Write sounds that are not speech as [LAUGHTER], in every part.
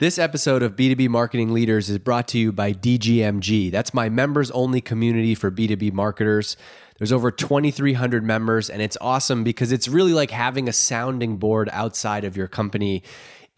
This episode of B2B Marketing Leaders is brought to you by DGMG. That's my members only community for B2B marketers. There's over 2,300 members, and it's awesome because it's really like having a sounding board outside of your company.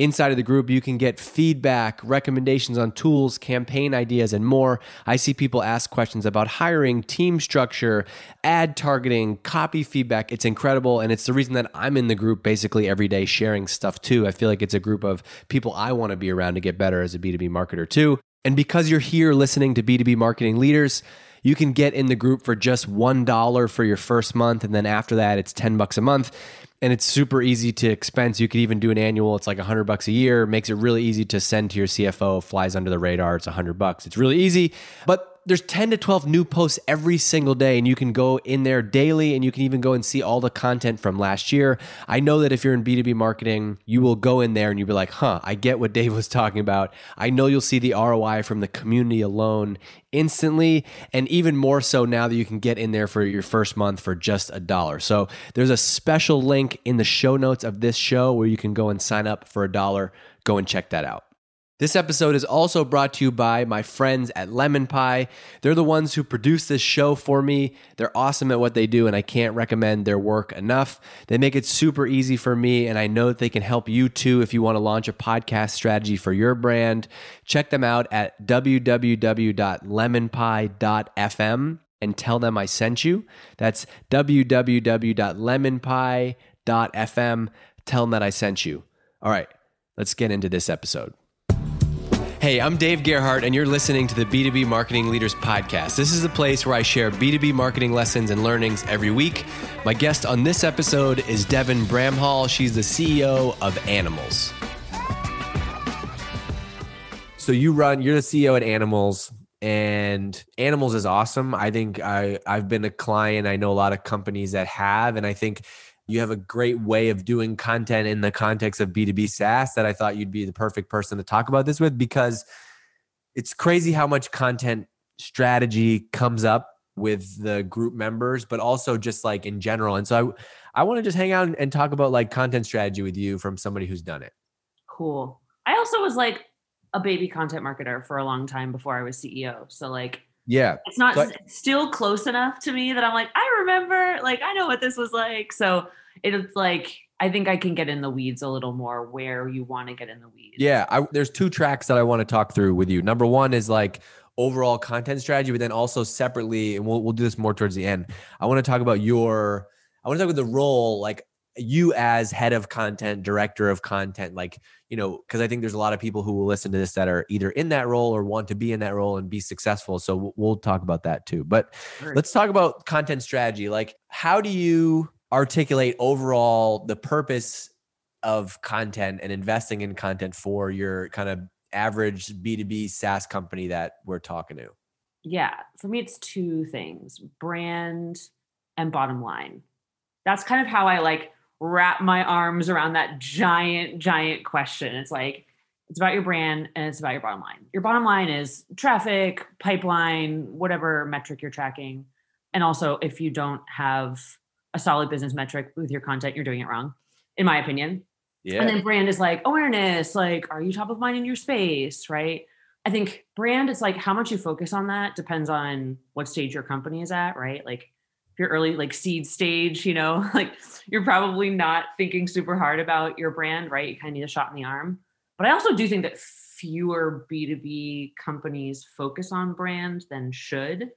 Inside of the group, you can get feedback, recommendations on tools, campaign ideas, and more. I see people ask questions about hiring, team structure, ad targeting, copy feedback. It's incredible. And it's the reason that I'm in the group basically every day sharing stuff too. I feel like it's a group of people I want to be around to get better as a B2B marketer too. And because you're here listening to B2B marketing leaders, you can get in the group for just $1 for your first month. And then after that, it's 10 bucks a month and it's super easy to expense. You could even do an annual. It's like a hundred bucks a year. Makes it really easy to send to your CFO. Flies under the radar. It's a hundred bucks. It's really easy. But there's 10 to 12 new posts every single day and you can go in there daily and you can even go and see all the content from last year. I know that if you're in b2b marketing you will go in there and you'll be like huh i get what dave was [LAUGHS] talking about. I know you'll see the roi from the community alone instantly and even more so now that you can get in there for your first month for just a dollar. So there's a special link in the show notes of this show where you can go and sign up for a dollar. Go and check that out this episode is also brought to you by my friends at Lemonpie. They're the ones who produce this show for me. They're awesome at what they do, and I can't recommend their work enough. They make it super easy for me, and I know that they can help you too if you want to launch a podcast strategy for your brand. Check them out at www.lemonpie.fm and tell them I sent you. That's www.lemonpie.fm. Tell them that I sent you. All right, let's get into this episode. Hey, I'm Dave Gerhardt, and you're listening to the B2B Marketing Leaders Podcast. This is the place where I share B2B marketing lessons and learnings every week. My guest on this episode is Devin Bramhall. She's the CEO of Animalz. So you run, you're the CEO at Animalz, and Animalz is awesome. I think I, I've been a client. I know a lot of companies that have, and I think you have a great way of doing content in the context of B2B SaaS that I thought you'd be the perfect person to talk about this with because it's crazy how much content strategy comes up with the group members, but also just like in general. And so I, I want to just hang out and talk about like content strategy with you from somebody who's done it. Cool. I also was like a baby content marketer for a long time before I was CEO. So like yeah. It's not but, still close enough to me that I'm like, I remember, like, I know what this was like. So it's like, I think I can get in the weeds a little more where you want to get in the weeds. Yeah. I, there's two tracks that I want to talk through with you. Number one is like overall content strategy, but then also separately, and we'll, we'll do this more towards the end. I want to talk about your, I want to talk about the role, like you as head of content, director of content, like, you know, because I think there's a lot of people who will listen to this that are either in that role or want to be in that role and be successful. So we'll talk about that too. But sure. let's talk about content strategy. Like, how do you articulate overall the purpose of content and investing in content for your kind of average B2B SaaS company that we're talking to? Yeah, for me, it's two things brand and bottom line. That's kind of how I like wrap my arms around that giant, giant question. It's like, it's about your brand and it's about your bottom line. Your bottom line is traffic, pipeline, whatever metric you're tracking. And also, if you don't have a solid business metric with your content, you're doing it wrong, in my opinion. Yeah. And then brand is like awareness, like, are you top of mind in your space? Right. I think brand is like how much you focus on that depends on what stage your company is at, right? Like if you're early like seed stage, you know, [LAUGHS] like you're probably not thinking super hard about your brand, right? You kind of need a shot in the arm. But I also do think that fewer B2B companies focus on brand than should.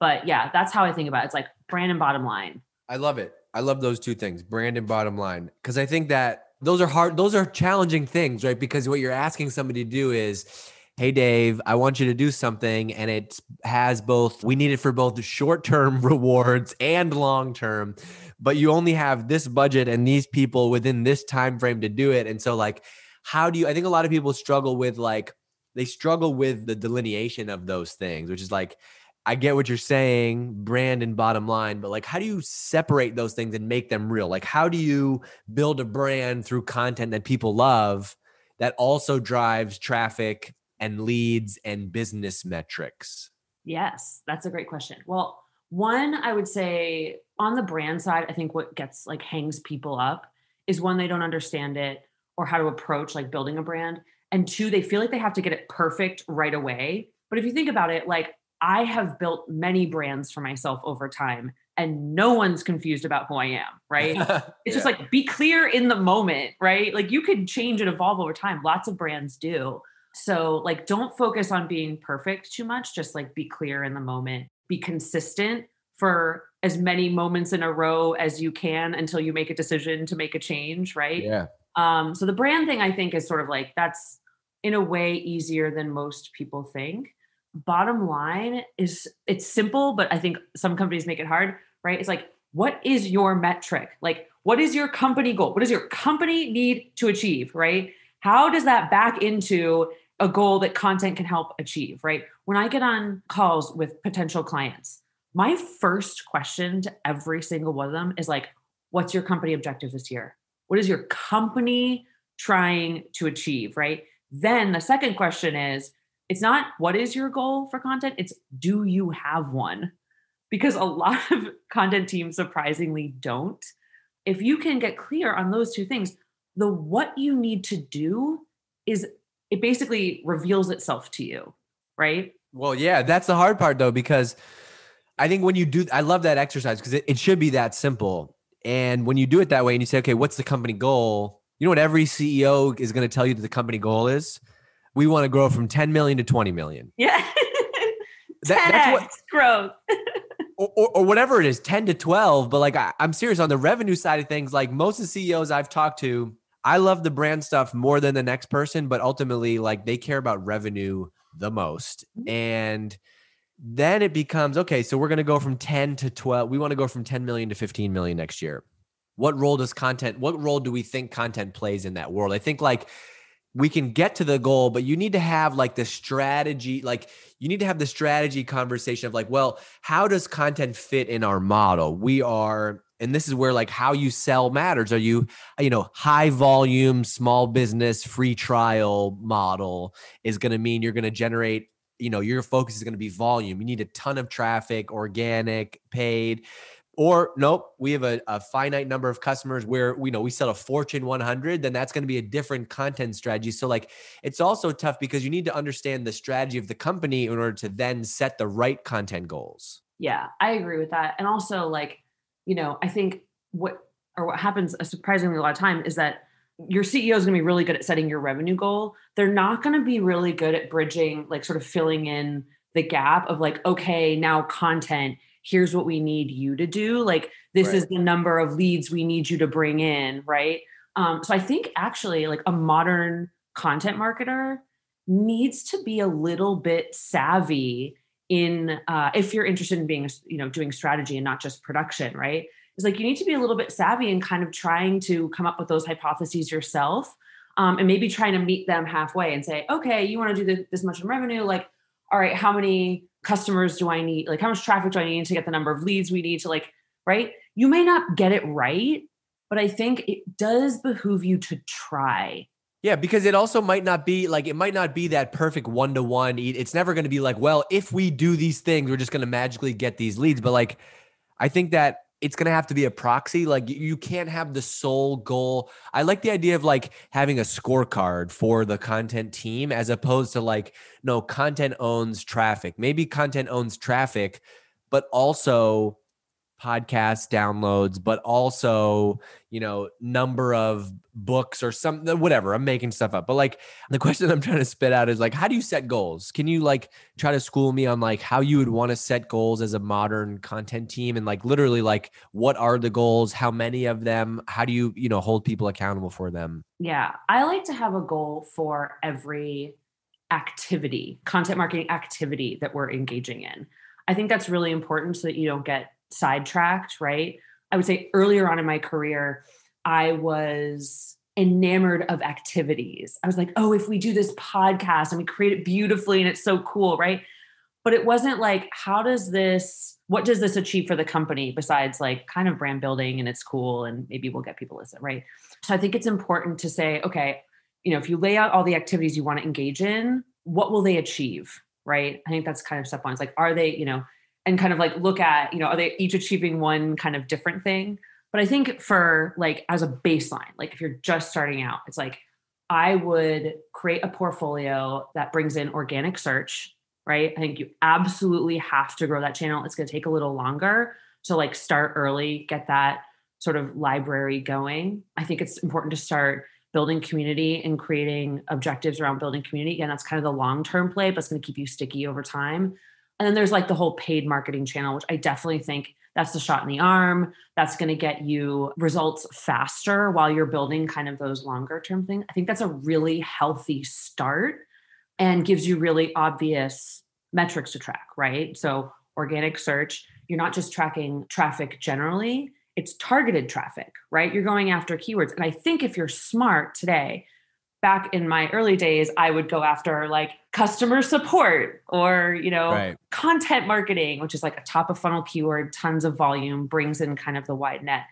But yeah, that's how I think about it. It's like brand and bottom line. I love it. I love those two things, brand and bottom line. Cause I think that those are hard, those are challenging things, right? Because what you're asking somebody to do is, hey dave i want you to do something and it has both we need it for both the short term [LAUGHS] rewards and long term but you only have this budget and these people within this time frame to do it and so like how do you i think a lot of people struggle with like they struggle with the delineation of those things which is like i get what you're saying brand and bottom line but like how do you separate those things and make them real? Like how do you build a brand through content that people love that also drives traffic and leads and business metrics? Yes, that's a great question. Well, one, I would say on the brand side, I think what gets like hangs people up is one, they don't understand it or how to approach like building a brand. And two, they feel like they have to get it perfect right away. But if you think about it, like I have built many brands for myself over time and no one's confused about who I am, right? [LAUGHS] It's yeah. just like be clear in the moment, right? Like you could change and evolve over time. Lots of brands do. So, like, don't focus on being perfect too much. Just like be clear in the moment, be consistent for as many moments in a row as you can until you make a decision to make a change, right? Yeah. Um, so the brand thing I think is sort of like that's in a way easier than most people think. Bottom line is it's simple, but I think some companies make it hard, right? It's like, what is your metric? Like, what is your company goal? What does your company need to achieve, right? How does that back into a goal that content can help achieve, right? When I get on calls with potential clients, my first question to every single one of them is like, what's your company objective this year? What is your company trying to achieve, right? Then the second question is, it's not what is your goal for content, it's do you have one? Because a lot of [LAUGHS] content teams surprisingly don't. If you can get clear on those two things, the what you need to do is it basically reveals itself to you, right? Well, yeah, that's the hard part though, because I think when you do, I love that exercise because it, it should be that simple. And when you do it that way and you say, okay, what's the company goal? You know what every CEO is going to tell you that the company goal is? We want to grow from 10 million to 20 million. [LAUGHS] Yeah. that, that's what growth. [LAUGHS] or, or, or, whatever it is, 10 to 12. But like, I, I'm serious on the revenue side of things. Like most of the CEOs I've talked to, I love the brand stuff more than the next person, but ultimately, like they care about revenue the most. Mm-hmm. And then it becomes okay, so we're going to go from 10 to 12. We want to go from 10 million to 15 million next year. What role does content, what role do we think content plays in that world? I think like we can get to the goal, but you need to have like the strategy, like you need to have the strategy conversation of like, well, how does content fit in our model? We are and this is where like how you sell matters. Are you you know high volume small business free trial model is going to mean you're going to generate you know your focus is going to be volume. You need a ton of traffic organic paid or nope we have a, a finite number of customers where we know we sell a fortune 100 then that's going to be a different content strategy. So like it's also tough because you need to understand the strategy of the company in order to then set the right content goals. Yeah i agree with that. And also like you know, I think what or what happens a surprisingly a lot of time is that your CEO is going to be really good at setting your revenue goal. They're not going to be really good at bridging, like sort of filling in the gap of like, okay, now content, here's what we need you to do. Like, this right. is the number of leads we need you to bring in, right? Um, so I think actually, like a modern content marketer needs to be a little bit savvy in uh, if you're interested in being you know doing strategy and not just production right? Is like you need to be a little bit savvy and kind of trying to come up with those hypotheses yourself um, and maybe trying to meet them halfway and say okay you want to do this much in revenue? Like all right how many customers do i need like how much traffic do i need to get the number of leads we need to like right? You may not get it right but i think it does behoove you to try yeah, because it also might not be like it might not be that perfect one to one. It's never going to be like, well, if we do these things, we're just going to magically get these leads. But like, I think that it's going to have to be a proxy. Like, you can't have the sole goal. I like the idea of like having a scorecard for the content team as opposed to like, no, content owns traffic. Maybe content owns traffic, but also podcast downloads, but also, you know, number of books or something, whatever. I'm making stuff up. But like the [LAUGHS] question I'm trying to spit out is like, how do you set goals? Can you like try to school me on like how you would want to set goals as a modern content team and like literally like what are the goals? How many of them? How do you, you know, hold people accountable for them? Yeah. I like to have a goal for every activity, content marketing activity that we're engaging in. I think that's really important so that you don't get sidetracked, right? I would say earlier on in my career, I was enamored of activities. I was like, oh, if we do this podcast and we create it beautifully and it's so cool, right? But it wasn't like, how does this, what does this achieve for the company besides like kind of brand building and it's cool and maybe we'll get people to listen, right? So I think it's important to say, okay, you know, if you lay out all the activities you want to engage in, what will they achieve? Right. I think that's kind of step one. It's like, are they, you know, and kind of like look at, you know, are they each achieving one kind of different thing? But I think for like as a baseline, like if you're just starting out, it's like, I would create a portfolio that brings in organic search, right? I think you absolutely have to grow that channel. It's going to take a little longer. So, like, start early, get that sort of library going. I think it's important to start building community and creating objectives around building community. Again, that's kind of the long term play, but it's going to keep you sticky over time. And then there's like the whole paid marketing channel, which I definitely think that's the shot in the arm. That's going to get you results faster while you're building kind of those longer term things. I think that's a really healthy start and gives you really obvious metrics to track, right? So, organic search, you're not just tracking traffic generally, it's targeted traffic, right? You're going after keywords. And I think if you're smart today, back in my early days, I would go after like customer support or, you know, right. content marketing, which is like a top of funnel keyword, tons of volume, brings in kind of the wide net.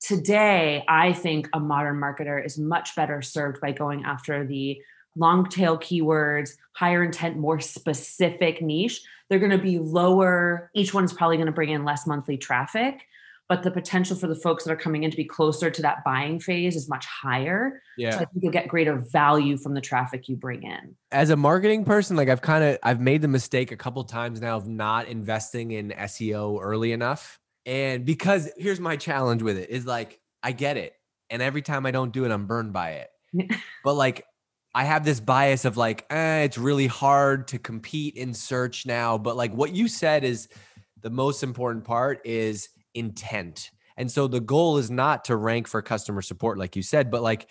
Today, I think a modern marketer is much better served by going after the long tail keywords, higher intent, more specific niche. They're going to be lower. Each one's probably going to bring in less monthly traffic but the potential for the folks that are coming in to be closer to that buying phase is much higher. Yeah. So I think you'll get greater value from the traffic you bring in. As a marketing person, like I've kind of I've made the mistake a couple times now of not investing in SEO early enough. And because here's my challenge with it is like I get it. And every time I don't do it, I'm burned by it. [LAUGHS] but like I have this bias of like, eh, it's really hard to compete in search now. But like what you said is the most important part is intent. And so the goal is not to rank for customer support, like you said, but like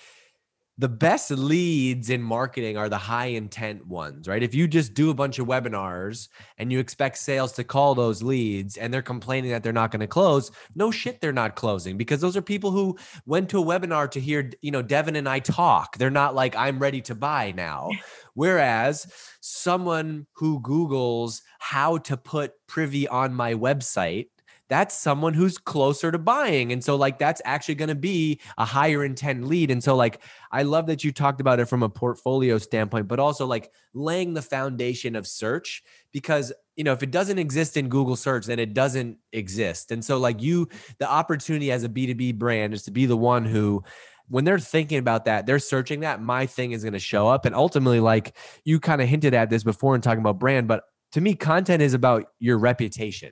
the best leads in marketing are the high intent ones, right? If you just do a bunch of webinars and you expect sales to call those leads and they're complaining that they're not going to close, no shit, they're not closing because those are people who went to a webinar to hear, you know, Devin and I talk. They're not like, I'm ready to buy now. [LAUGHS] Whereas someone who Googles how to put privy on my website that's someone who's closer to buying. And so, like, that's actually going to be a higher intent lead. And so, like, I love that you talked about it from a portfolio standpoint, but also like laying the foundation of search because, you know, if it doesn't exist in Google search, then it doesn't exist. And so, like, you, the opportunity as a B2B brand is to be the one who, when they're thinking about that, they're searching that, my thing is going to show up. And ultimately, like you kind of hinted at this before in talking about brand, but to me, content is about your reputation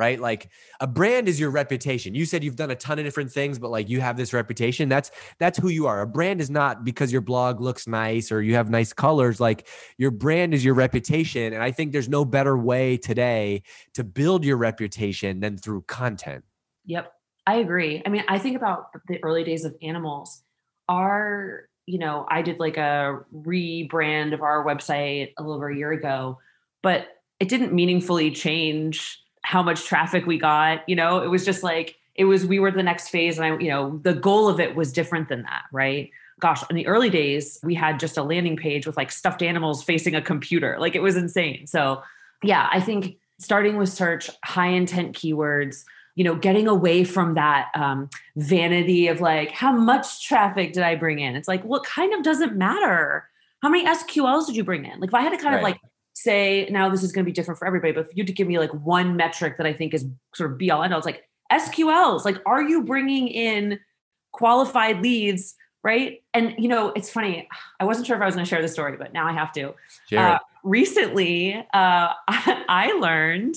right? Like a brand is your reputation. You said you've done a ton of different things, but like you have this reputation. That's that's who you are. A brand is not because your blog looks nice or you have nice colors. Like your brand is your reputation. And I think there's no better way today to build your reputation than through content. Yep. I agree. I mean, I think about the early days of Animalz. Our, you know, I did like a rebrand of our website a little over a year ago, but it didn't meaningfully change how much traffic we got. You know, it was just like, it was, we were the next phase. And I, you know, the goal of it was different than that, right? Gosh, in the early days, we had just a landing page with like stuffed animals facing a computer. Like it was insane. So, yeah, I think starting with search, high intent keywords, you know, getting away from that um, vanity of like, how much traffic did I bring in? It's like, well, kind of doesn't matter. How many SQLs did you bring in? Like, if I had to kind right. of like say now this is going to be different for everybody, but if you to give me like one metric that I think is sort of be all end all, it's like SQLs. Like, are you bringing in qualified leads? Right. And, you know, it's funny. I wasn't sure if I was going to share the story, but now I have to. Uh, recently, uh, [LAUGHS] I learned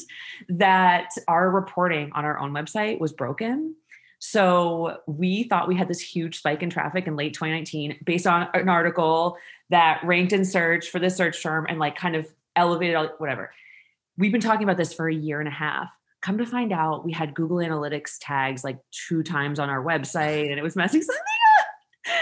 that our reporting on our own website was broken. So we thought we had this huge spike in traffic in late 2019 based on an article that ranked in search for this search term and like kind of elevated, whatever. We've been talking about this for a year and a half. Come to find out, we had Google Analytics tags like two times on our website and it was messing [LAUGHS] something up.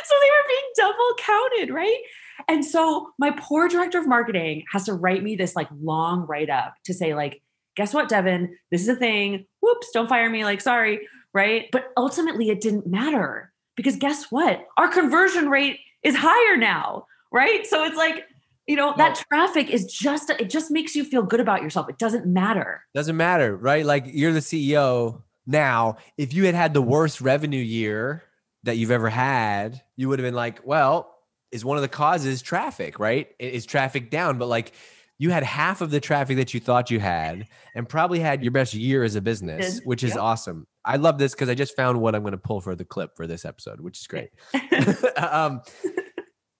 So they were being double counted, right? And so my poor director of marketing has to write me this like long write up to say, like, guess what, Devin? This is a thing. Whoops, don't fire me. Like, sorry, right? But ultimately, it didn't matter because guess what? Our conversion rate is higher now, right? So it's like, you know that traffic is just it just makes you feel good about yourself. It doesn't matter. Doesn't matter right? Like you're the ceo now. If you had had the worst revenue year that you've ever had you would have been like well is one of the causes traffic right? Is traffic down? But like you had half of the traffic that you thought you had and probably had your best year as a business which is yep. awesome. I love this because i just found what i'm going to pull for the clip for this episode which is great. [LAUGHS] [LAUGHS] Um,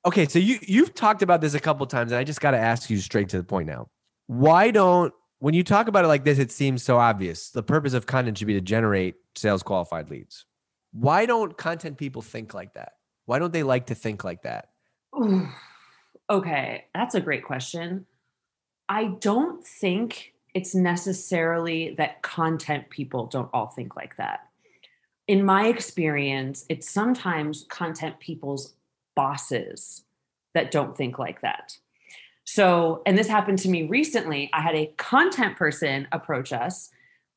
Okay, so you you've talked about this a couple times, and I just got to ask you straight to the point now. Why don't when you talk about it like this, it seems so obvious. The purpose of content should be to generate sales qualified leads. Why don't content people think like that? Why don't they like to think like that? [SIGHS] Okay, that's a great question. I don't think it's necessarily that content people don't all think like that. In my experience, it's sometimes content people's bosses that don't think like that. So, and this happened to me recently. I had a content person approach us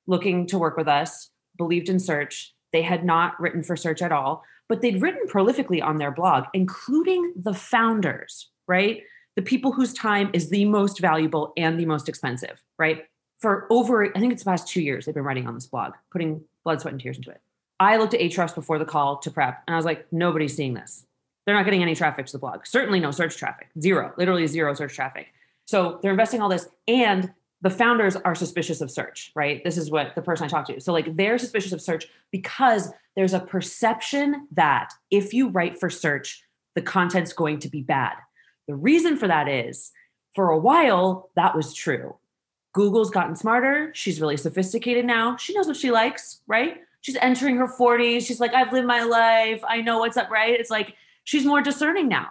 looking to work with us, believed in search. They had not written for search at all, but they'd written prolifically on their blog, including the founders, right? The people whose time is the most valuable and the most expensive, right? For over, I think it's the past two years, they've been writing on this blog, putting blood, sweat, and tears into it. I looked at Ahrefs before the call to prep, and I was like, nobody's seeing this. They're not getting any traffic to the blog. Certainly no search traffic. Zero, literally zero search traffic. So they're investing all this, and the founders are suspicious of search, right? This is what the person I talked to. So like they're suspicious of search because there's a perception that if you write for search, the content's going to be bad. The reason for that is for a while that was true. Google's gotten smarter. She's really sophisticated now. She knows what she likes, right? She's entering her 40s. She's like, I've lived my life. I know what's up, right? It's like she's more discerning now.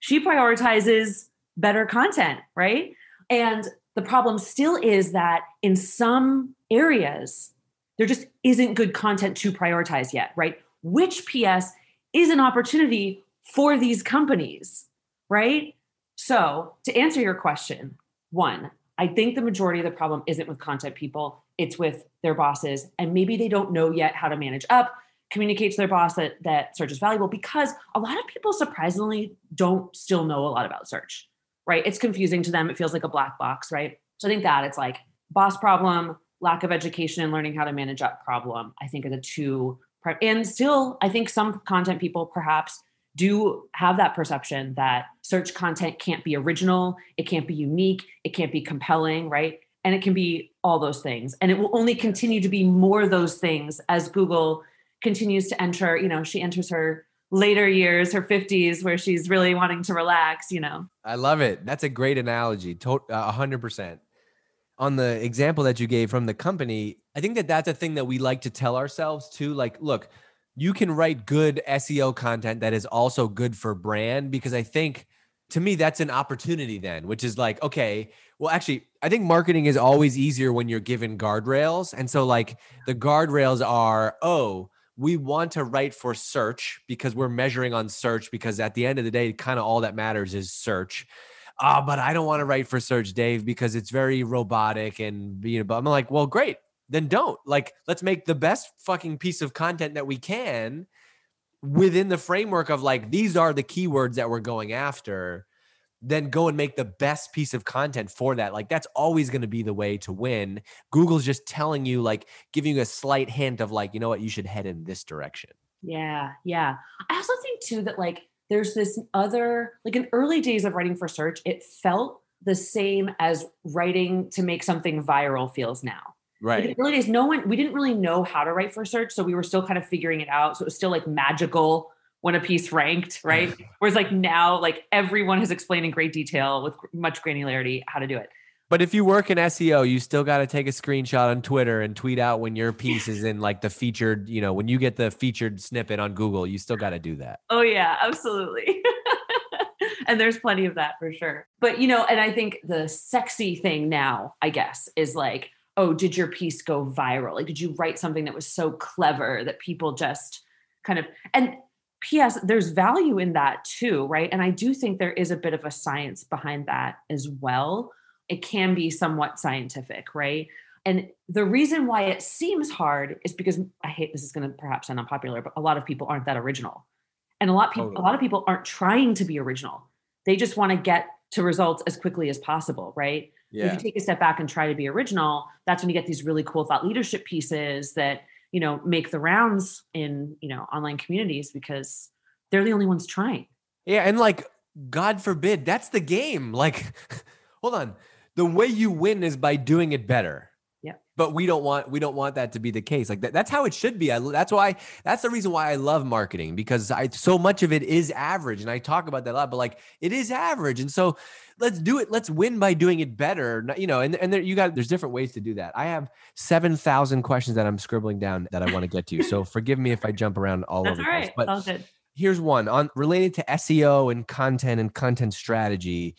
She prioritizes better content, right? And the problem still is that in some areas, there just isn't good content to prioritize yet, right? Which PS is an opportunity for these companies, right? So, to answer your question, one, I think the majority of the problem isn't with content people, it's with their bosses. And maybe they don't know yet how to manage up, communicate to their boss that, that search is valuable because a lot of people surprisingly don't still know a lot about search, right? It's confusing to them. It feels like a black box, right? So I think that it's like boss problem, lack of education and learning how to manage up problem, I think are the two. And still, I think some content people perhaps do have that perception that search content can't be original, it can't be unique, it can't be compelling, right? And it can be all those things. And it will only continue to be more those things as Google continues to enter, you know, she enters her later years, her 50s, where she's really wanting to relax, you know. I love it. That's a great analogy. A uh, hundred percent. On the example that you gave from the company, I think that that's a thing that we like to tell ourselves too. Like, look, you can write good SEO content that is also good for brand because I think to me that's an opportunity then, which is like, okay, well actually I think marketing is always easier when you're given guardrails. And so like the guardrails are, oh, we want to write for search because we're measuring on search because at the end of the day, kind of all that matters is search. Ah, but I don't want to write for search, Dave, because it's very robotic and you know. But I'm like, well, great then don't. Like, let's make the best fucking piece of content that we can within the framework of like, these are the keywords that we're going after. Then go and make the best piece of content for that. Like, that's always going to be the way to win. Google's just telling you, like, giving you a slight hint of, like, you know what, you should head in this direction. Yeah. Yeah. I also think, too, that like, there's this other, like, in early days of writing for search, it felt the same as writing to make something viral feels now Right. Like in early days, no one we didn't really know how to write for search, so we were still kind of figuring it out. So it was still like magical when a piece ranked, right? [LAUGHS] Whereas like now, like everyone has explained in great detail with much granularity how to do it. But if you work in SEO, you still got to take a screenshot on Twitter and tweet out when your piece is in like the featured, you know, when you get the featured snippet on Google, you still got to do that. Oh yeah, absolutely. [LAUGHS] and there's plenty of that for sure. But you know, and I think the sexy thing now, I guess, is like oh, did your piece go viral? Like, did you write something that was so clever that people just kind of, and P.S., there's value in that too, right? And I do think there is a bit of a science behind that as well. It can be somewhat scientific, right? And the reason why it seems hard is because I hate this is going to perhaps sound unpopular, but a lot of people aren't that original. And a lot of people, totally. a lot of people aren't trying to be original. They just want to get to results as quickly as possible, right? Yeah. If you take a step back and try to be original, that's when you get these really cool thought leadership pieces that, you know, make the rounds in, you know, online communities because they're the only ones trying. Yeah. And like, God forbid, that's the game. Like, [LAUGHS] hold on. The way you win is by doing it better. Yeah. But we don't want we don't want that to be the case. Like that, that's how it should be. I, that's why that's the reason why I love marketing because I so much of it is average, and I talk about that a lot. But like it is average, and so let's do it. Let's win by doing it better. You know, and and there, you got there's different ways to do that. I have seven thousand questions that I'm scribbling down that I want to get to. So [LAUGHS] forgive me if I jump around all That's over all the right. place. But All good. here's one on related to SEO and content and content strategy.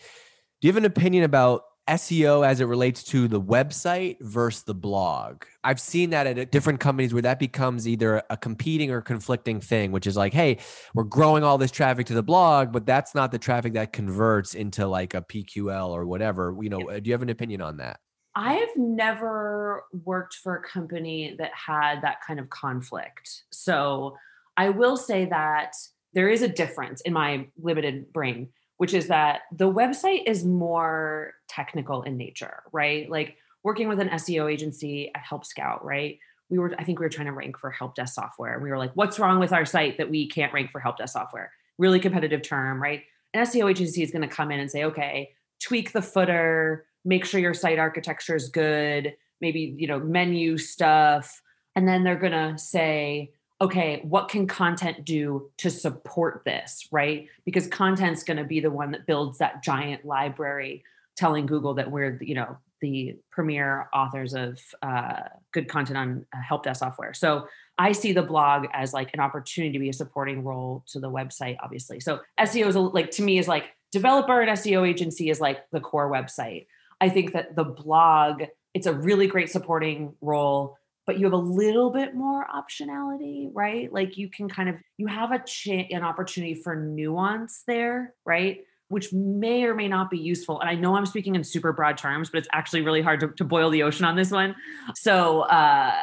Do you have an opinion about SEO as it relates to the website versus the blog? I've seen that at different companies where that becomes either a competing or conflicting thing, which is like, hey, we're growing all this traffic to the blog, but that's not the traffic that converts into like a PQL or whatever. You know, uh, do you have an opinion on that? I have never worked for a company that had that kind of conflict. So I will say that there is a difference in my limited brain, which is that the website is more technical in nature, right? Like working with an SEO agency at Help Scout, right? We were, I think we were trying to rank for help desk software. And we were like, what's wrong with our site that we can't rank for help desk software? Really competitive term, right? An SEO agency is going to come in and say, okay, tweak the footer, make sure your site architecture is good, maybe, you know, menu stuff. And then they're going to say, okay, what can content do to support this, right? Because content's going to be the one that builds that giant library telling Google that we're, you know, the premier authors of uh, good content on uh, help desk software. So I see the blog as like an opportunity to be a supporting role to the website, obviously. So SEO is a, like to me is like developer and SEO agency is like the core website. I think that the blog it's a really great supporting role but you have a little bit more optionality right? Like you can kind of you have a ch- an opportunity for nuance there right? Which may or may not be useful and i know i'm speaking in super broad terms but it's actually really hard to, to boil the ocean on this one. So uh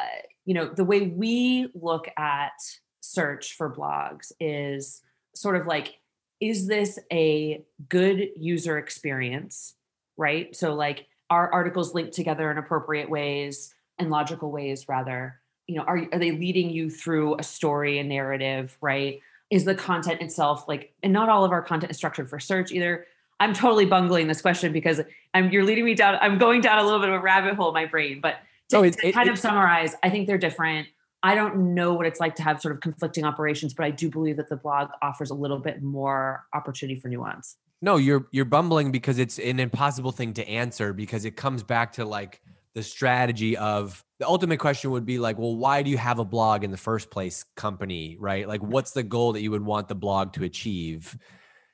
you know the way we look at search for blogs is sort of like is this a good user experience right? So like are articles linked together in appropriate ways and logical ways rather you know are, are they leading you through a story a narrative right? Is the content itself like and not all of our content is structured for search either. I'm totally bungling this question because i'm you're leading me down i'm going down a little bit of a rabbit hole in my brain but to, it- to it- kind it- of summarize i think they're different. I don't know what it's like to have sort of conflicting operations but i do believe that the blog offers a little bit more opportunity for nuance. No, you're you're bumbling because it's an impossible thing to answer because it comes back to like the strategy of the ultimate question would be like, well, why do you have a blog in the first place, company, right? Like what's the goal that you would want the blog to achieve?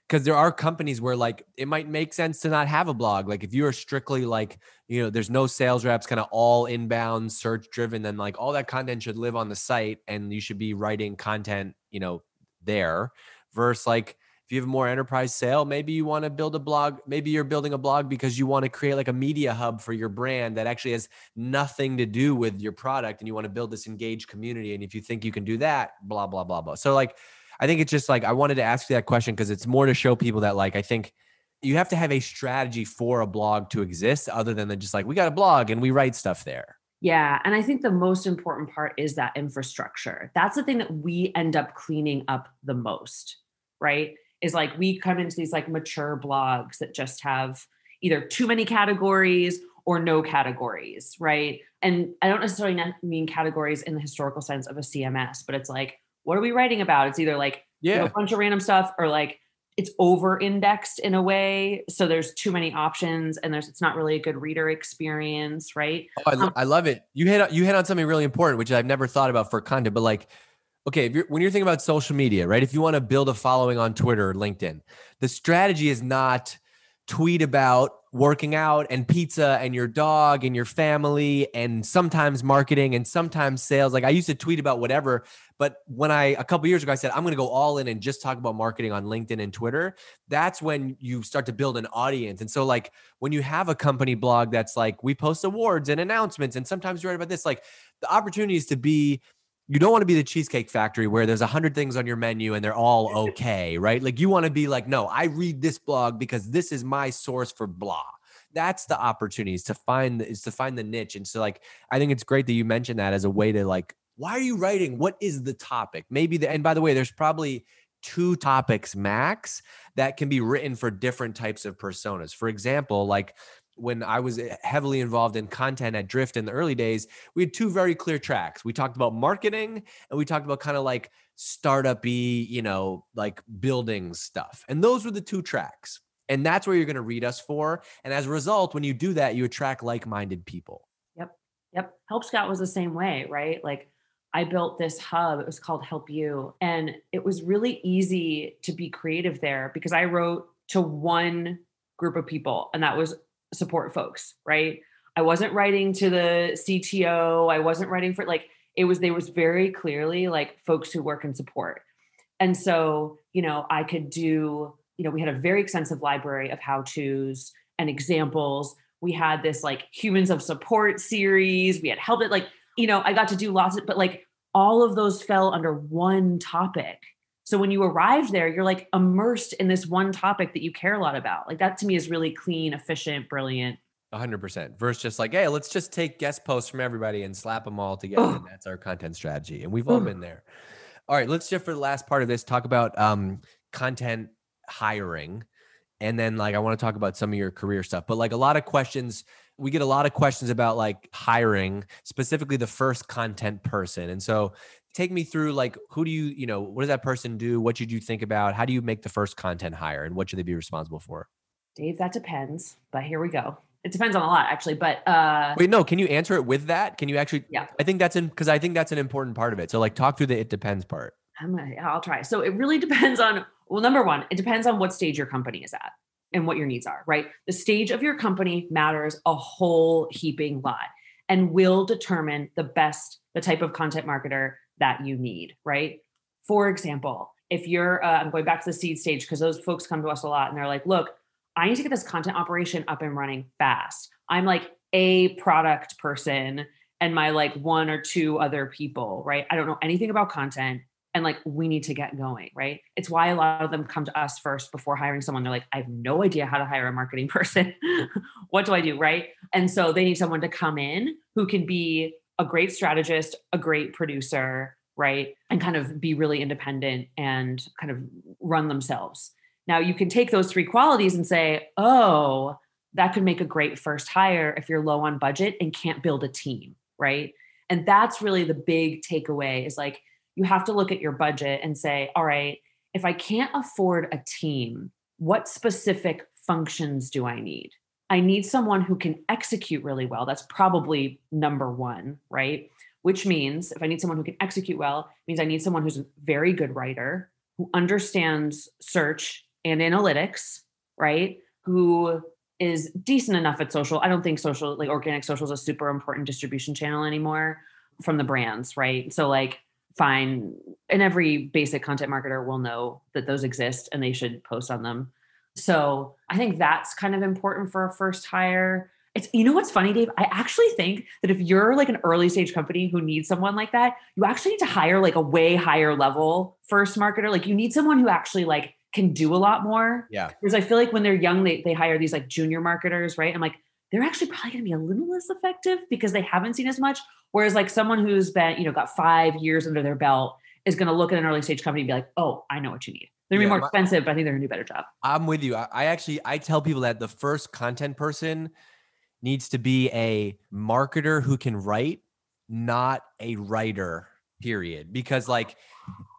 Because there are companies where like it might make sense to not have a blog. Like if you are strictly like, you know, there's no sales reps, kind of all inbound search driven, then like all that content should live on the site and you should be writing content, you know, there versus like if you have a more enterprise sale, maybe you want to build a blog. Maybe you're building a blog because you want to create like a media hub for your brand that actually has nothing to do with your product and you want to build this engaged community. And if you think you can do that, blah, blah, blah, blah. So, like, I think it's just like I wanted to ask you that question because it's more to show people that, like, I think you have to have a strategy for a blog to exist other than just like, we got a blog and we write stuff there. Yeah. And I think the most important part is that infrastructure. That's the thing that we end up cleaning up the most, right? Is like we come into these like mature blogs that just have either too many categories or no categories, right? And I don't necessarily mean categories in the historical sense of a CMS, but it's like, what are we writing about? It's either like you know, a bunch of random stuff or like it's over indexed in a way so there's too many options and there's it's not really a good reader experience right Oh, I, lo- um I love it. You hit you hit on something really important, which I've never thought about for content. But like, okay, you're, when you're thinking about social media, right? If you want to build a following on Twitter or LinkedIn, the strategy is not tweet about working out and pizza and your dog and your family and sometimes marketing and sometimes sales. Like I used to tweet about whatever, but when I a couple years ago I said I'm going to go all in and just talk about marketing on LinkedIn and Twitter, that's when you start to build an audience. And so like when you have a company blog that's like we post awards and announcements and sometimes you write about this like the opportunity is to be you don't want to be the cheesecake factory where there's a hundred things on your menu and they're all [LAUGHS] okay right? Like you want to be like no i read this blog because this is my source for blah. That's the opportunities to find is to find the niche and so like i think it's great that you mentioned that as a way to like why are you writing? What is the topic? Maybe the and by the way there's probably two topics max that can be written for different types of personas. For example like when I was eh, heavily involved in content at Drift in the early days, we had two very clear tracks. We talked about marketing and we talked about kind of like startup you know, like building stuff. And those were the two tracks. And that's where you're going to read us for. And as a result, when you do that, you attract like minded people. Yep. Yep. Help Scout was the same way, right? Like I built this hub. It was called HelpU. And it was really easy to be creative there because I wrote to one group of people, and that was support folks, right? I wasn't writing to the CTO. I wasn't writing for like, it was, they was very clearly like folks who work in support. And so, you know, I could do you know, we had a very extensive library of how to's and examples. We had this like humans of support series. We had helped it like, you know, I got to do lots of, but like all of those fell under one topic. So when you arrive there, you're like immersed in this one topic that you care a lot about. Like that to me is really clean, efficient, brilliant. 100% versus just like, hey, let's just take guest posts from everybody and slap them all together. And that's our content strategy. And we've all been there. All right, let's shift for the last part of this, talk about um, content hiring and then like i want to talk about some of your career stuff but like a lot of questions we get a lot of questions about like hiring specifically the first content person. And so take me through like who do you you know what does that person do? What should you think about? How do you make the first content hire and what should they be responsible for? Dave that depends but here we go. It depends on a lot actually but uh wait no can you answer it with that? Can you actually yeah. I think that's in because i think that's an important part of it. So like talk through the it depends part. I'm gonna i'll try. So it really depends on well, number one, it depends on what stage your company is at and what your needs are, right? The stage of your company matters a whole heaping lot and will determine the best, the type of content marketer that you need, right? For example, if you're, uh, I'm going back to the seed stage because those folks come to us a lot and they're like, look, I need to get this content operation up and running fast. I'm like a product person and my like one or two other people, right? I don't know anything about content and like we need to get going right? It's why a lot of them come to us first before hiring someone. They're like i have no idea how to hire a marketing [LAUGHS] person. What do i do? Right? And so they need someone to come in who can be a great strategist a great producer right? And kind of be really independent and kind of run themselves. Now you can take those three qualities and say oh that could make a great first hire if you're low on budget and can't build a team right? And that's really the big takeaway is like you have to look at your budget and say, all right, if I can't afford a team, what specific functions do I need? I need someone who can execute really well. That's probably number one, right? Which means if I need someone who can execute well, means I need someone who's a very good writer, who understands search and analytics, right? Who is decent enough at social. I don't think social, like organic social, is a super important distribution channel anymore from the brands, right? So, like, fine and every basic content marketer will know that those exist and they should post on them. So i think that's kind of important for a first hire. It's you know what's funny dave? I actually think that if you're like an early stage company who needs someone like that you actually need to hire like a way higher level first marketer. Like you need someone who actually like can do a lot more. Yeah. Because i feel like when they're young they, they hire these like junior marketers right? I'm like they're actually probably going to be a little less effective because they haven't seen as much Whereas like someone who's been, you know, got five years under their belt is going to look at an early stage company and be like, oh, I know what you need. They're gonna yeah, be more my, expensive, but I think they're gonna do a better job. I'm with you. I, I actually I tell people that the first content person needs to be a marketer who can write, not a writer period because like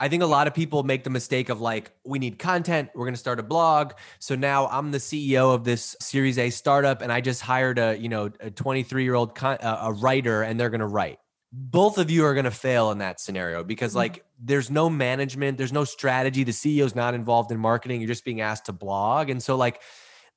i think a lot of people make the mistake of like we need content we're going to start a blog so now i'm the ceo of this series a startup and i just hired a you know a 23 year old con- a writer and they're going to write both of you are going to fail in that scenario because mm-hmm. like there's no management there's no strategy the ceo's not involved in marketing you're just being asked to blog and so like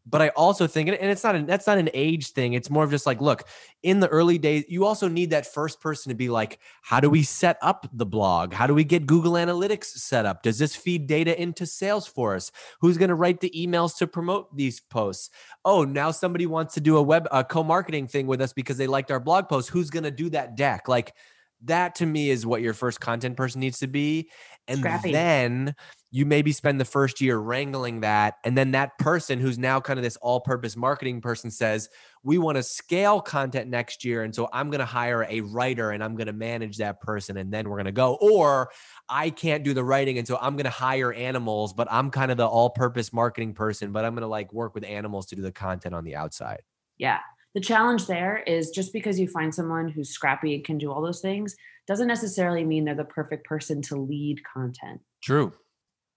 but I also think, and it's not, an, that's not an age thing. It's more of just like, look, in the early days, you also need that first person to be like, how do we set up the blog? How do we get Google Analytics set up? Does this feed data into Salesforce? Who's going to write the emails to promote these posts? Oh, now somebody wants to do a web a co-marketing thing with us because they liked our blog post. Who's going to do that deck? Like that to me is what your first content person needs to be. And Scrappy. then you maybe spend the first year wrangling that. And then that person who's now kind of this all purpose marketing person says, We want to scale content next year. And so I'm going to hire a writer and I'm going to manage that person. And then we're going to go. Or I can't do the writing. And so I'm going to hire Animalz, but I'm kind of the all purpose marketing person, but I'm going to like work with Animalz to do the content on the outside. Yeah. The challenge there is just because you find someone who's scrappy and can do all those things doesn't necessarily mean they're the perfect person to lead content. True.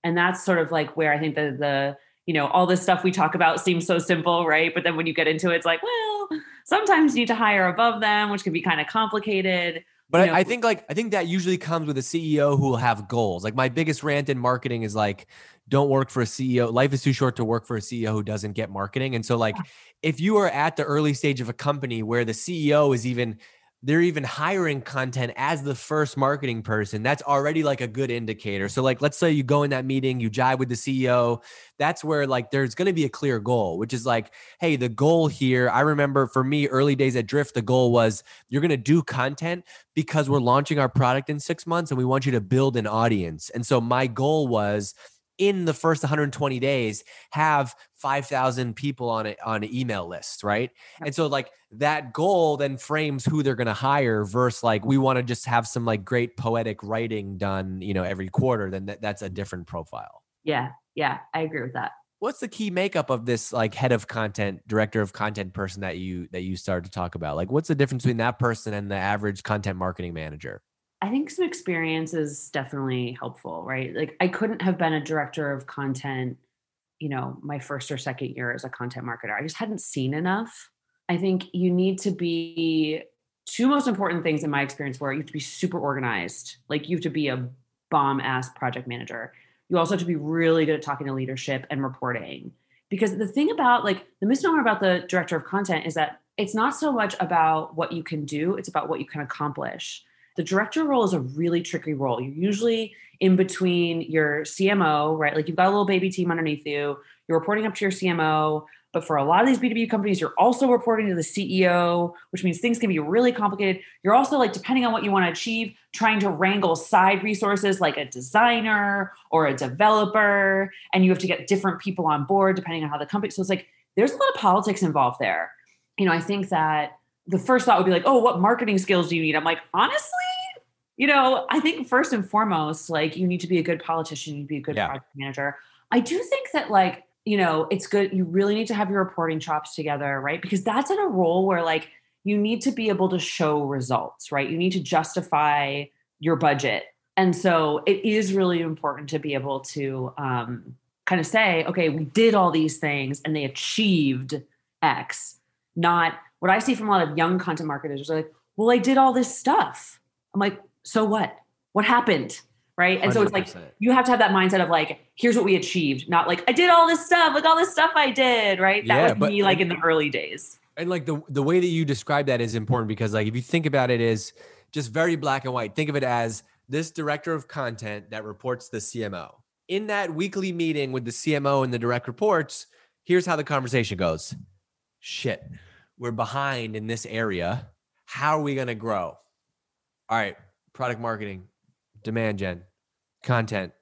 And that's sort of like where I think the the you know all this stuff we talk about seems so simple, right? But then when you get into it, it's like, well, sometimes you need to hire above them, which can be kind of complicated. But you I, I think like I think that usually comes with a CEO who will have goals. Like my biggest rant in marketing is like, don't work for a CEO. Life is too short to work for a CEO who doesn't get marketing. And so like if you are at the early stage of a company where the CEO is even they're even hiring content as the first marketing person. That's already like a good indicator. So like let's say you go in that meeting you jive with the ceo that's where like there's going to be a clear goal which is like hey the goal here i remember for me early days at drift the goal was you're going to do content because we're launching our product in six months and we want you to build an audience. And so my goal was in the first 120 days have 5000 people on it on an email list right? And so like that goal then frames who they're going to hire versus like we want to just have some like great poetic writing done you know every quarter then that, that's a different profile. Yeah yeah i agree with that. What's the key makeup of this like head of content director of content person that you that you started to talk about? Like what's the difference between that person and the average content marketing manager I think some experience is definitely helpful, right? Like I couldn't have been a director of content, you know, my first or second year as a content marketer. I just hadn't seen enough. I think you need to be two most important things in my experience were you have to be super organized. Like you have to be a bomb ass project manager. You also have to be really good at talking to leadership and reporting. Because the thing about like the misnomer about the director of content is that it's not so much about what you can do, it's about what you can accomplish the director role is a really tricky role. You're usually in between your CMO, right? Like you've got a little baby team underneath you. You're reporting up to your CMO. But for a lot of these B2B companies, you're also reporting to the CEO, which means things can be really complicated. You're also like, depending on what you want to achieve, trying to wrangle side resources like a designer or a developer. And you have to get different people on board depending on how the company. So it's like, there's a lot of politics involved there. You know, I think that the first thought would be like, oh, what marketing skills do you need? I'm like, honestly, you know, I think first and foremost, like you need to be a good politician, you need to be a good yeah. project manager. I do think that like, you know, it's good. You really need to have your reporting chops together, right? Because that's in a role where like you need to be able to show results, right? You need to justify your budget. And so it is really important to be able to um, kind of say, okay, we did all these things and they achieved X, not what I see from a lot of young content marketers are like, well, I did all this stuff. I'm like, so what? What happened? Right. And 100%. so it's like you have to have that mindset of like, here's what we achieved, not like I did all this stuff, like all this stuff I did. Right. That yeah, was but, me like in the early days. And like the the way that you describe that is important because like if you think about it is just very black and white. Think of it as this director of content that reports the CMO. In that weekly meeting with the CMO and the direct reports, here's how the conversation goes. Shit we're behind in this area. How are we going to grow? All right, product marketing, demand gen, content.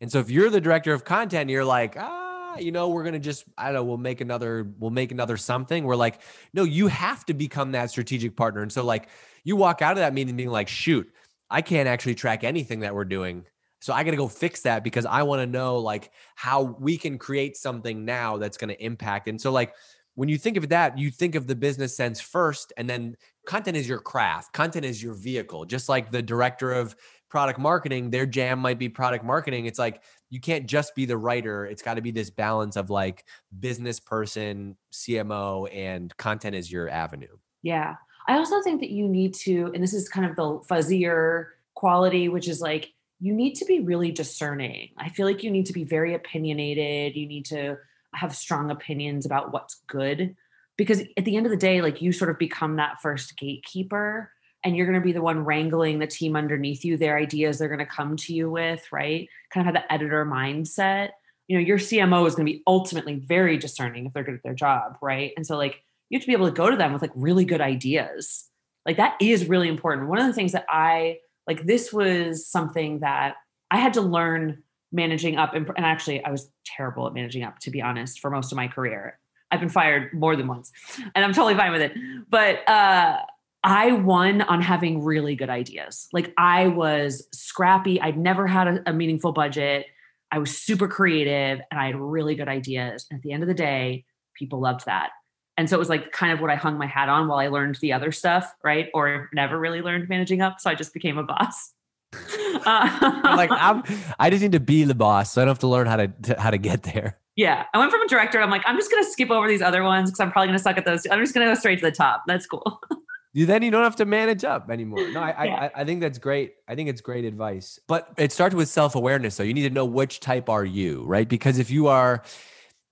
And so if you're the director of content, you're like, ah, you know, we're going to just, I don't know, we'll make another, we'll make another something. We're like, no, you have to become that strategic partner. And so like you walk out of that meeting being like, shoot, I can't actually track anything that we're doing. So I got to go fix that because I want to know like how we can create something now that's going to impact. And so like when you think of that, you think of the business sense first, and then content is your craft. Content is your vehicle. Just like the director of product marketing, their jam might be product marketing. It's like you can't just be the writer. It's got to be this balance of like business person, CMO, and content is your avenue. Yeah. I also think that you need to, and this is kind of the fuzzier quality, which is like you need to be really discerning. I feel like you need to be very opinionated. You need to have strong opinions about what's good because at the end of the day like you sort of become that first gatekeeper and you're going to be the one wrangling the team underneath you their ideas they're going to come to you with right? Kind of have the editor mindset. You know your cmo is going to be ultimately very discerning if they're good at their job right? And so like you have to be able to go to them with like really good ideas. Like that is really important. One of the things that i like this was something that i had to learn managing up and, and actually i was terrible at managing up to be honest for most of my career i've been fired more than once and i'm totally fine with it but uh I won on having really good ideas. Like I was scrappy. I'd never had a, a, meaningful budget. I was super creative and I had really good ideas. And at the end of the day, people loved that. And so it was like kind of what I hung my hat on while I learned the other stuff, right? Or never really learned managing up. So I just became a boss. [LAUGHS] Uh, like I'm, I just need to be the boss, so I don't have to learn how to, to how to get there. Yeah, I went from a director. I'm like, I'm just gonna skip over these other ones because I'm probably gonna suck at those. I'm just gonna go straight to the top. That's cool. [LAUGHS] you then you don't have to manage up anymore. No, I, yeah. I I think that's great. I think it's great advice. But it starts with self awareness. So you need to know which type are you, right? Because if you are,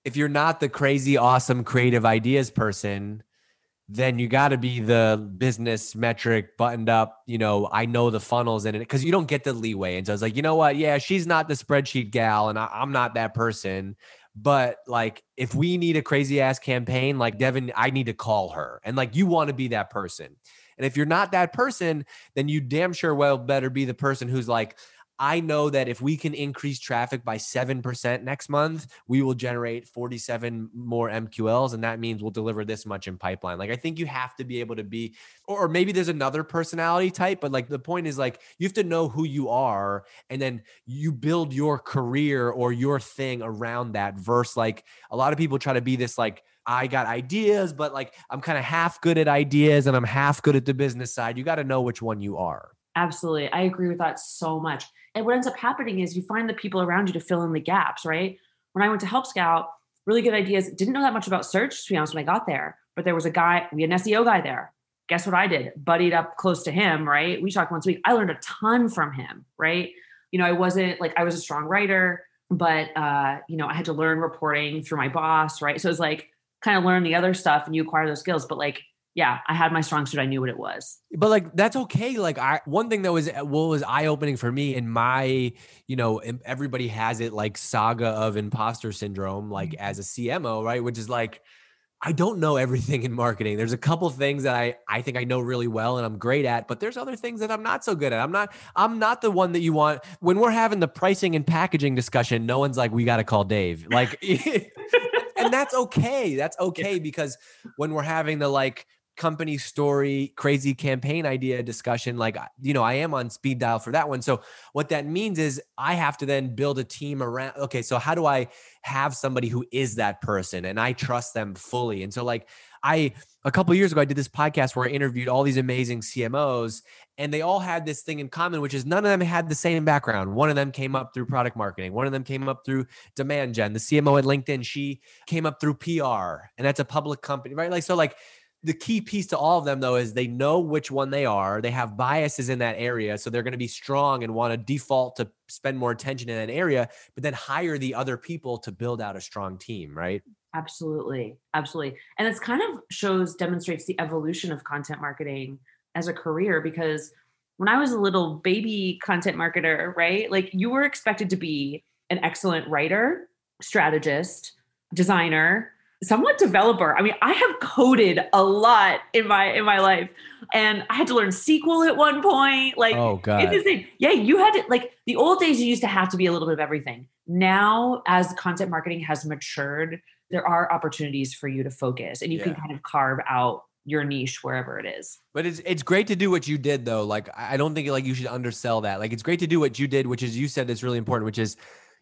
if you're not the crazy, awesome, creative ideas person, then you got to be the business metric buttoned up. You know, I know the funnels in it because you don't get the leeway. And so it's like, you know what? Yeah, she's not the spreadsheet gal, and I, I'm not that person. But like, if we need a crazy ass campaign, like Devin, I need to call her. And like, you want to be that person. And if you're not that person, then you damn sure well better be the person who's like, I know that if we can increase traffic by 7% next month, we will generate 47 more MQLs. And that means we'll deliver this much in pipeline. Like, I think you have to be able to be, or, maybe there's another personality type, but like the point is like, you have to know who you are and then you build your career or your thing around that versus Like, a lot of people try to be this like, I got ideas, but like I'm kind of half good at ideas and I'm half good at the business side. You got to know which one you are. Absolutely. I agree with that so much. And what ends up happening is you find the people around you to fill in the gaps, right? When I went to Help Scout, really good ideas. Didn't know that much about search, to be honest, when I got there. But there was a guy, we had an SEO guy there. Guess what I did? Buddied up close to him, right? We talked once a week. I learned a ton from him, right? You know, I wasn't like I was a strong writer, but uh, you know, I had to learn reporting through my boss, right? So it was like kind of learn the other stuff and you acquire those skills. But like yeah, I had my strong suit. I knew what it was. But like that's okay. Like I one thing that was what was eye opening for me in my, you know, everybody has it like saga of imposter syndrome, like mm-hmm. as a CMO, right? Which is like I don't know everything in marketing. There's a couple things that I I think I know really well and I'm great at, but there's other things that I'm not so good at. I'm not I'm not the one that you want when we're having the pricing and packaging discussion. No one's like we got to call Dave. Like [LAUGHS] [LAUGHS] and that's okay. That's okay because when we're having the like company story, crazy campaign idea discussion, like, you know, I am on speed dial for that one. So, what that means is I have to then build a team around. Okay, so how do I have somebody who is that person and I trust them fully? And so, like, I, a couple years ago, I did this podcast where I interviewed all these amazing CMOs, and they all had this thing in common, which is none of them had the same background. One of them came up through product marketing, one of them came up through demand gen. The CMO at LinkedIn, she came up through PR, and that's a public company, right? Like, so, like, the key piece to all of them though is they know which one they are. They have biases in that area so they're going to be strong and want to default to spend more attention in that area but then hire the other people to build out a strong team right? Absolutely absolutely. And it's kind of shows demonstrates the evolution of content marketing as a career because when i was a little baby content marketer right like you were expected to be an excellent writer strategist designer somewhat developer. I mean, I have coded a lot in my in my life, and I had to learn SQL at one point. Like, oh god, it's Yeah, you had to like the old days. You used to have to be a little bit of everything. Now, as content marketing has matured, there are opportunities for you to focus, and you yeah. can kind of carve out your niche wherever it is. But it's it's great to do what you did though. Like I don't think like you should undersell that. Like it's great to do what you did, which is you said is really important, which is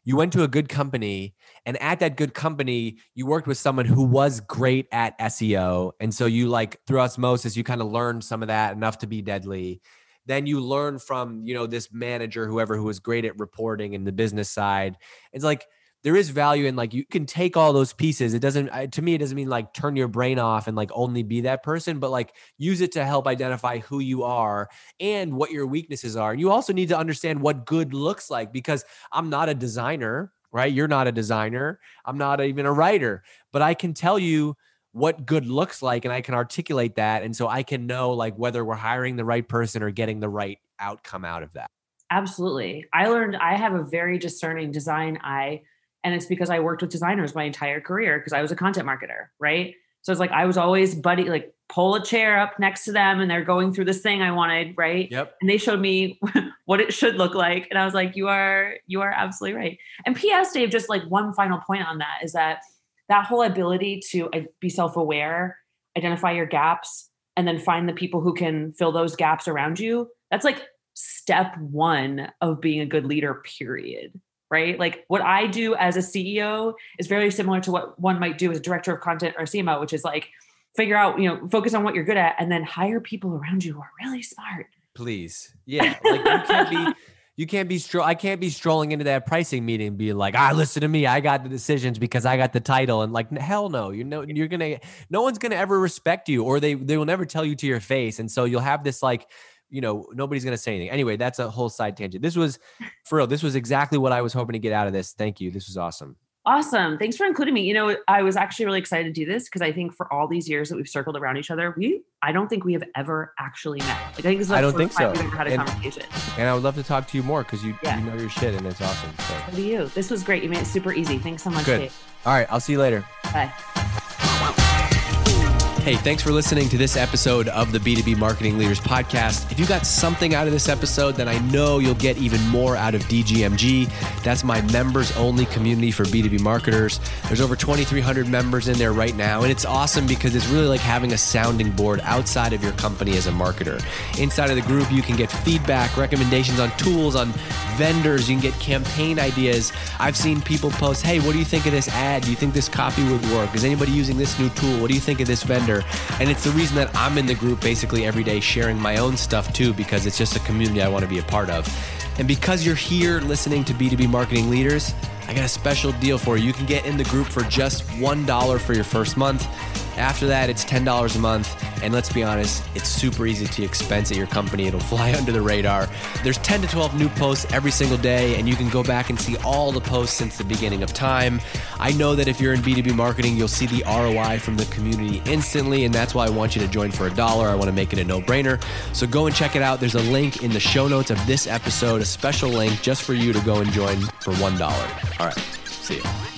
you went to a good company and at that good company you worked with someone who was great at seo and so you like through osmosis you kind of learned some of that enough to be deadly. Then you learn from you know this manager whoever who was great at reporting and the business side. It's like there is value in like you can take all those pieces. It doesn't to me it doesn't mean like turn your brain off and like only be that person but like use it to help identify who you are and what your weaknesses are. And you also need to understand what good looks like because i'm not a designer right? You're not a designer. I'm not even a writer. But i can tell you what good looks like and i can articulate that. And so i can know like whether we're hiring the right person or getting the right outcome out of that. Absolutely. I learned i have a very discerning design. Eye and it's because I worked with designers my entire career because I was a content marketer, right? So it's like I was always buddy, like pull a chair up next to them and they're going through this thing I wanted, right? Yep. And they showed me [LAUGHS] what it should look like. And I was like, you are, you are absolutely right. And PS Dave, just like one final point on that is that that whole ability to uh, be self-aware, identify your gaps, and then find the people who can fill those gaps around you. That's like step one of being a good leader, period right? Like what I do as a CEO is very similar to what one might do as a director of content or CMO, which is like figure out, you know, focus on what you're good at and then hire people around you who are really smart. Please. Yeah. Like you can't be you can't be stro- I can't be strolling into that pricing meeting and being like, ah, listen to me. I got the decisions because I got the title. And like, hell no, you know, you're gonna no one's gonna ever respect you or they they will never tell you to your face. And so you'll have this like you know, nobody's going to say anything. Anyway, that's a whole side tangent. This was, for real, this was exactly what I was hoping to get out of this. Thank you. This was awesome. Awesome. Thanks for including me. You know, I was actually really excited to do this because I think for all these years that we've circled around each other, we I don't think we have ever actually met. Like I think this is I don't think so. We've ever had a and, conversation. And I would love to talk to you more because you, yeah. you know your shit and it's awesome. So. do you. This was great. You made it super easy. Thanks so much. Good. Dave. All right. I'll see you later. Bye. Hey, thanks for listening to this episode of the B2B Marketing Leaders Podcast. If you got something out of this episode, then I know you'll get even more out of DGMG. That's my members only community for B2B marketers. There's over 2,300 members in there right now, and it's awesome because it's really like having a sounding board outside of your company as a marketer. Inside of the group, you can get feedback, recommendations on tools, on vendors, you can get campaign ideas. I've seen people post, hey, what do you think of this ad? Do you think this copy would work? Is anybody using this new tool? What do you think of this vendor? And it's the reason that I'm in the group basically every day sharing my own stuff too, because it's just a community I want to be a part of. And because you're here listening to B2B marketing leaders, I got a special deal for you. You can get in the group for just $1 for your first month. After that, it's $10 a month. And let's be honest, it's super easy to expense at your company. It'll fly [LAUGHS] under the radar. There's 10 to 12 new posts every single day, and you can go back and see all the posts since the beginning of time. I know that if you're in B2B marketing, you'll see the ROI from the community instantly, and that's why I want you to join for a dollar. I want to make it a no brainer. So go and check it out. There's a link in the show notes of this episode, a special link just for you to go and join for $1. All right, see you.